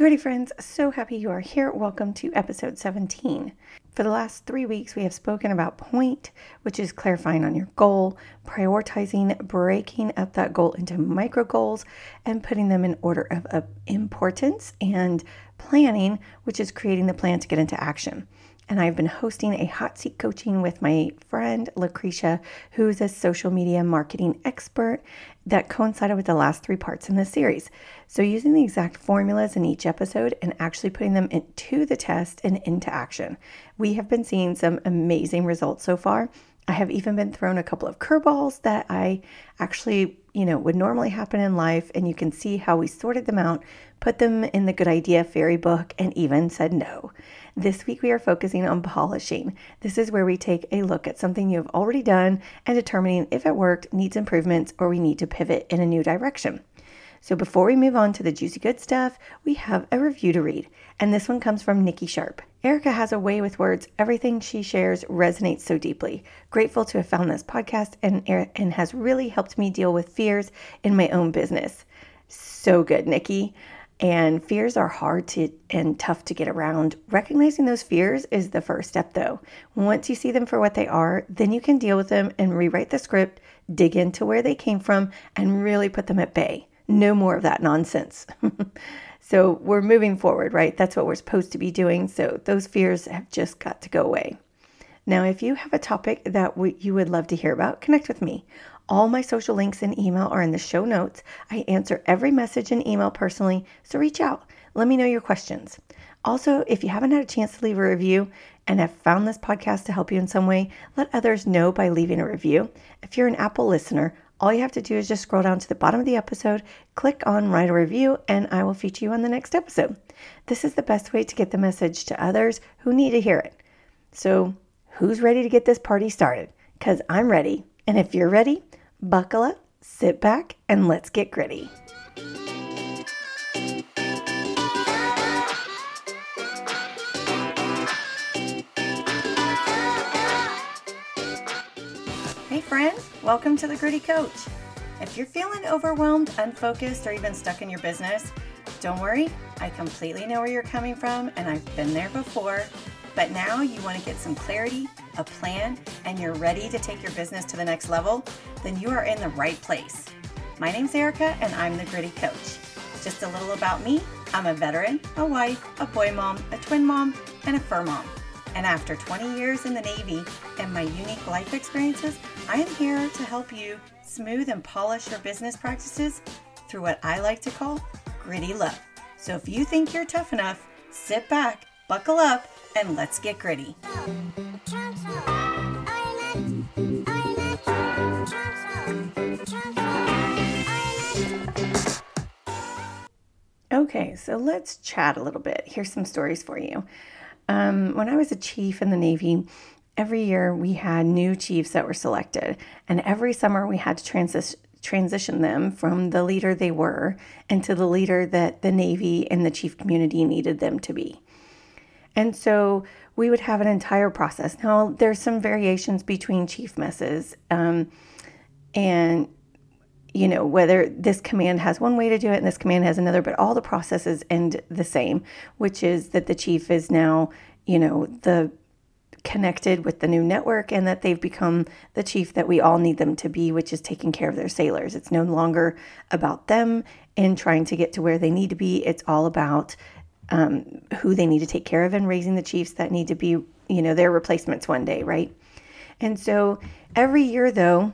Gritty friends, so happy you are here. Welcome to episode 17. For the last three weeks, we have spoken about point, which is clarifying on your goal, prioritizing, breaking up that goal into micro goals, and putting them in order of, of importance, and planning, which is creating the plan to get into action and I've been hosting a hot seat coaching with my friend Lucretia, who's a social media marketing expert that coincided with the last three parts in this series. So, using the exact formulas in each episode and actually putting them into the test and into action. We have been seeing some amazing results so far. I have even been thrown a couple of curveballs that I actually, you know, would normally happen in life. And you can see how we sorted them out, put them in the good idea fairy book, and even said no. This week we are focusing on polishing. This is where we take a look at something you have already done and determining if it worked, needs improvements, or we need to pivot in a new direction. So before we move on to the juicy good stuff, we have a review to read, and this one comes from Nikki Sharp. Erica has a way with words. Everything she shares resonates so deeply. Grateful to have found this podcast and, er, and has really helped me deal with fears in my own business. So good, Nikki. And fears are hard to and tough to get around. Recognizing those fears is the first step though. Once you see them for what they are, then you can deal with them and rewrite the script, dig into where they came from, and really put them at bay. No more of that nonsense. so we're moving forward, right? That's what we're supposed to be doing. So those fears have just got to go away. Now, if you have a topic that you would love to hear about, connect with me. All my social links and email are in the show notes. I answer every message and email personally, so reach out. Let me know your questions. Also, if you haven't had a chance to leave a review and have found this podcast to help you in some way, let others know by leaving a review. If you're an Apple listener, all you have to do is just scroll down to the bottom of the episode, click on write a review, and I will feature you on the next episode. This is the best way to get the message to others who need to hear it. So, who's ready to get this party started? Because I'm ready. And if you're ready, buckle up, sit back, and let's get gritty. Welcome to the Gritty Coach. If you're feeling overwhelmed, unfocused, or even stuck in your business, don't worry. I completely know where you're coming from, and I've been there before. But now you want to get some clarity, a plan, and you're ready to take your business to the next level, then you are in the right place. My name's Erica, and I'm the Gritty Coach. Just a little about me I'm a veteran, a wife, a boy mom, a twin mom, and a fur mom. And after 20 years in the Navy and my unique life experiences, I am here to help you smooth and polish your business practices through what I like to call gritty love. So if you think you're tough enough, sit back, buckle up, and let's get gritty. Okay, so let's chat a little bit. Here's some stories for you. Um, when I was a chief in the Navy, every year we had new chiefs that were selected, and every summer we had to transition transition them from the leader they were into the leader that the Navy and the chief community needed them to be. And so we would have an entire process. Now, there's some variations between chief messes, um, and you know whether this command has one way to do it and this command has another, but all the processes end the same, which is that the chief is now you know the connected with the new network and that they've become the chief that we all need them to be, which is taking care of their sailors. It's no longer about them and trying to get to where they need to be. It's all about um, who they need to take care of and raising the chiefs that need to be, you know, their replacements one day, right? And so every year, though,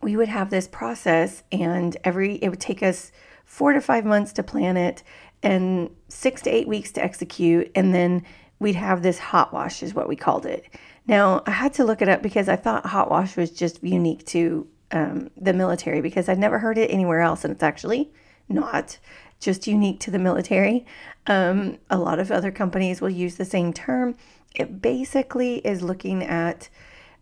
we would have this process, and every it would take us four to five months to plan it and six to eight weeks to execute, and then we'd have this hot wash, is what we called it. Now, I had to look it up because I thought hot wash was just unique to um, the military because I'd never heard it anywhere else, and it's actually not just unique to the military. Um, a lot of other companies will use the same term. It basically is looking at,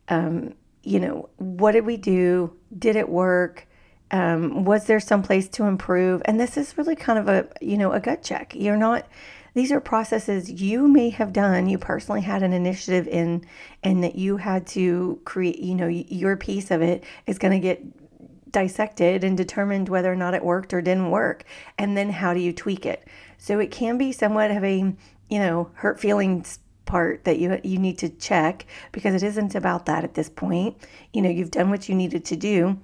um, you know, what did we do? Did it work? Um, was there some place to improve? And this is really kind of a, you know, a gut check. You're not these are processes you may have done you personally had an initiative in and that you had to create you know your piece of it is going to get dissected and determined whether or not it worked or didn't work and then how do you tweak it So it can be somewhat of a, you know, hurt feelings part that you you need to check because it isn't about that at this point. You know, you've done what you needed to do.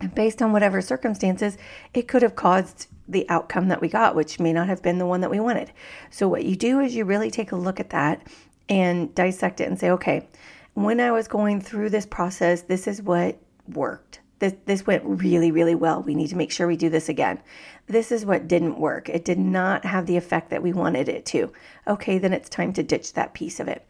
And based on whatever circumstances, it could have caused the outcome that we got, which may not have been the one that we wanted. So, what you do is you really take a look at that and dissect it and say, okay, when I was going through this process, this is what worked. This, this went really, really well. We need to make sure we do this again. This is what didn't work. It did not have the effect that we wanted it to. Okay, then it's time to ditch that piece of it.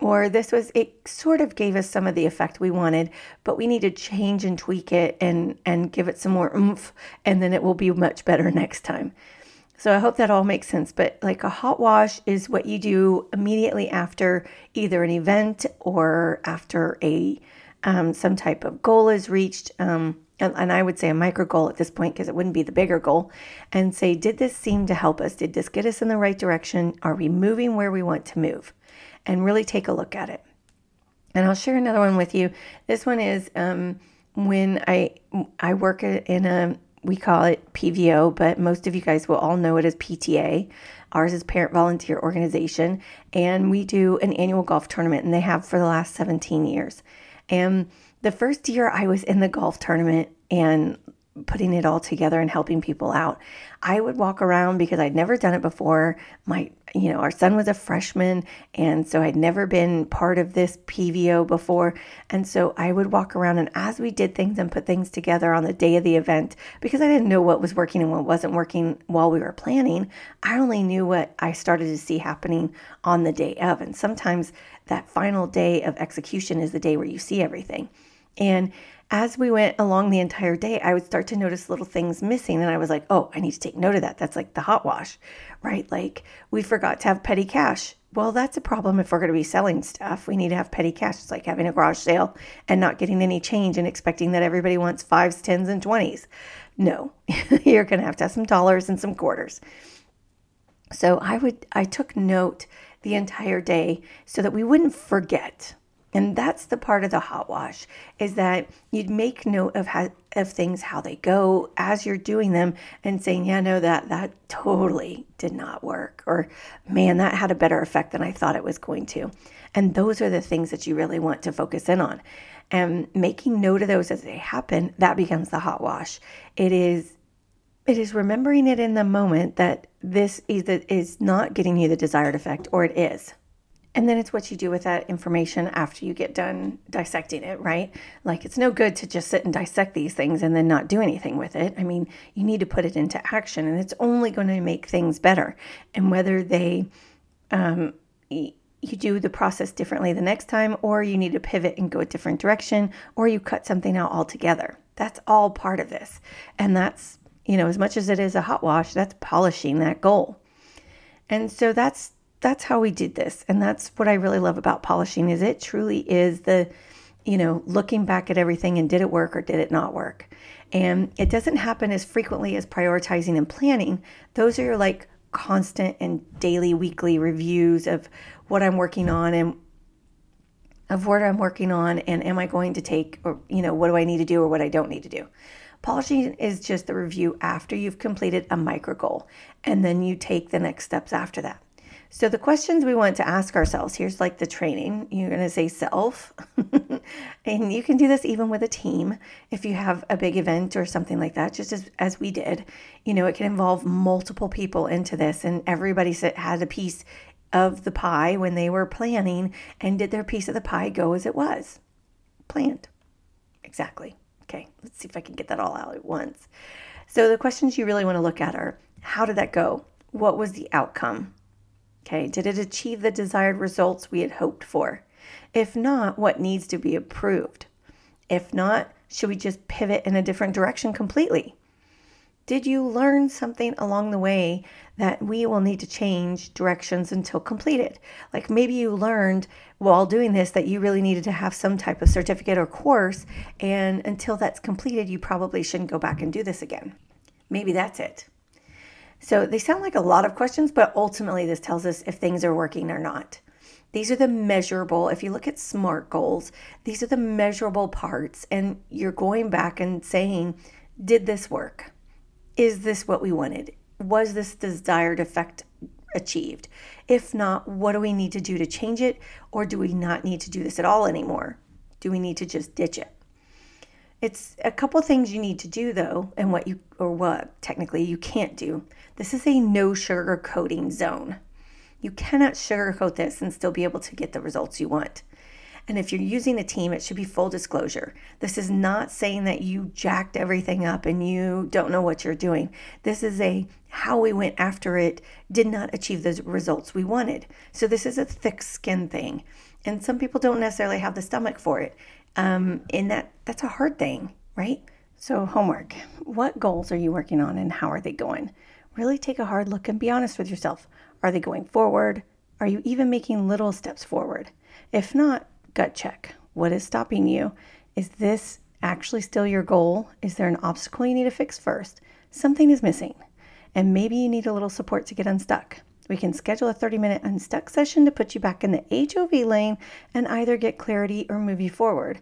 Or this was, it sort of gave us some of the effect we wanted, but we need to change and tweak it and, and give it some more oomph, and then it will be much better next time. So I hope that all makes sense. But like a hot wash is what you do immediately after either an event or after a um, some type of goal is reached. Um, and, and I would say a micro goal at this point because it wouldn't be the bigger goal, and say, did this seem to help us? Did this get us in the right direction? Are we moving where we want to move? And really take a look at it. And I'll share another one with you. This one is um, when I I work in a we call it PVO, but most of you guys will all know it as PTA. Ours is Parent Volunteer Organization, and we do an annual golf tournament, and they have for the last 17 years. And the first year I was in the golf tournament and putting it all together and helping people out. I would walk around because I'd never done it before. My, you know, our son was a freshman, and so I'd never been part of this PVO before. And so I would walk around, and as we did things and put things together on the day of the event, because I didn't know what was working and what wasn't working while we were planning, I only knew what I started to see happening on the day of. And sometimes that final day of execution is the day where you see everything. And as we went along the entire day, I would start to notice little things missing. And I was like, oh, I need to take note of that. That's like the hot wash, right? Like we forgot to have petty cash. Well, that's a problem if we're going to be selling stuff. We need to have petty cash. It's like having a garage sale and not getting any change and expecting that everybody wants fives, tens, and twenties. No, you're going to have to have some dollars and some quarters. So I would, I took note the entire day so that we wouldn't forget and that's the part of the hot wash is that you'd make note of how of things how they go as you're doing them and saying, yeah, no, that that totally did not work, or man, that had a better effect than I thought it was going to. And those are the things that you really want to focus in on. And making note of those as they happen, that becomes the hot wash. It is it is remembering it in the moment that this either is not getting you the desired effect or it is. And then it's what you do with that information after you get done dissecting it, right? Like it's no good to just sit and dissect these things and then not do anything with it. I mean, you need to put it into action and it's only going to make things better. And whether they, um, you do the process differently the next time, or you need to pivot and go a different direction, or you cut something out altogether. That's all part of this. And that's, you know, as much as it is a hot wash, that's polishing that goal. And so that's that's how we did this and that's what i really love about polishing is it truly is the you know looking back at everything and did it work or did it not work? And it doesn't happen as frequently as prioritizing and planning. Those are your like constant and daily weekly reviews of what i'm working on and of what i'm working on and am i going to take or you know what do i need to do or what i don't need to do. Polishing is just the review after you've completed a micro goal and then you take the next steps after that so, the questions we want to ask ourselves here's like the training. You're going to say self. and you can do this even with a team if you have a big event or something like that, just as, as we did. You know, it can involve multiple people into this, and everybody had a piece of the pie when they were planning and did their piece of the pie go as it was planned. Exactly. Okay, let's see if I can get that all out at once. So, the questions you really want to look at are how did that go? What was the outcome? Okay, did it achieve the desired results we had hoped for? If not, what needs to be improved? If not, should we just pivot in a different direction completely? Did you learn something along the way that we will need to change directions until completed? Like maybe you learned while doing this that you really needed to have some type of certificate or course, and until that's completed, you probably shouldn't go back and do this again. Maybe that's it. So they sound like a lot of questions, but ultimately, this tells us if things are working or not. These are the measurable, if you look at SMART goals, these are the measurable parts. And you're going back and saying, did this work? Is this what we wanted? was this desired effect achieved? If not, what do we need to do to change it? Or do we not need to do this at all anymore? Do we need to just ditch it? It's a couple things you need to do though, and what you, or what technically you can't do. This is a no sugar coating zone. You cannot sugarcoat this and still be able to get the results you want. And if you're using a team, it should be full disclosure. This is not saying that you jacked everything up and you don't know what you're doing. This is a how we went after it did not achieve the results we wanted. So this is a thick skin thing. And some people don't necessarily have the stomach for it. Um, and that that's a hard thing, right? So homework. What goals are you working on and how are they going? Really take a hard look and be honest with yourself. Are they going forward? Are you even making little steps forward? If not, gut check. What is stopping you? Is this actually still your goal? Is there an obstacle you need to fix first? Something is missing, and maybe you need a little support to get unstuck. We can schedule a 30 minute unstuck session to put you back in the HOV lane and either get clarity or move you forward.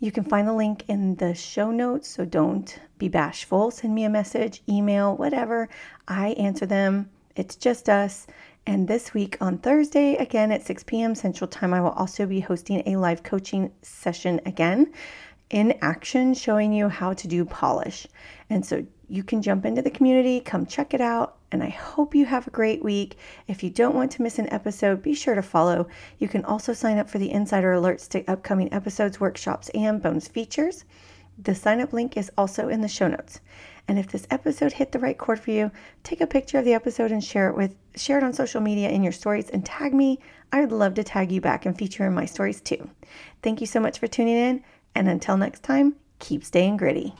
You can find the link in the show notes, so don't be bashful. Send me a message, email, whatever. I answer them. It's just us. And this week on Thursday, again at 6 p.m. Central Time, I will also be hosting a live coaching session again in action, showing you how to do polish. And so you can jump into the community, come check it out. And I hope you have a great week. If you don't want to miss an episode, be sure to follow. You can also sign up for the insider alerts to upcoming episodes, workshops, and bonus features. The sign up link is also in the show notes. And if this episode hit the right chord for you, take a picture of the episode and share it with share it on social media in your stories and tag me. I would love to tag you back and feature in my stories too. Thank you so much for tuning in, and until next time, keep staying gritty.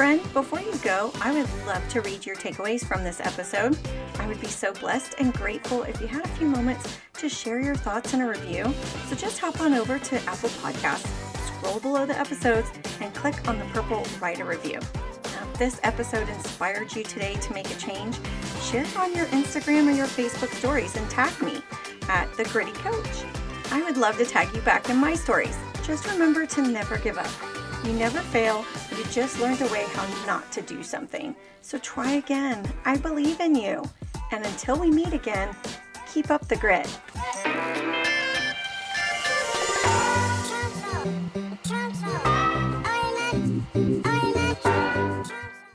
Friend, before you go, I would love to read your takeaways from this episode. I would be so blessed and grateful if you had a few moments to share your thoughts in a review. So just hop on over to Apple Podcasts, scroll below the episodes, and click on the purple Write a Review. Now, if this episode inspired you today to make a change, share it on your Instagram or your Facebook stories and tag me at The Gritty Coach. I would love to tag you back in my stories. Just remember to never give up. You never fail, you just learned a way how not to do something. So try again. I believe in you. And until we meet again, keep up the grit.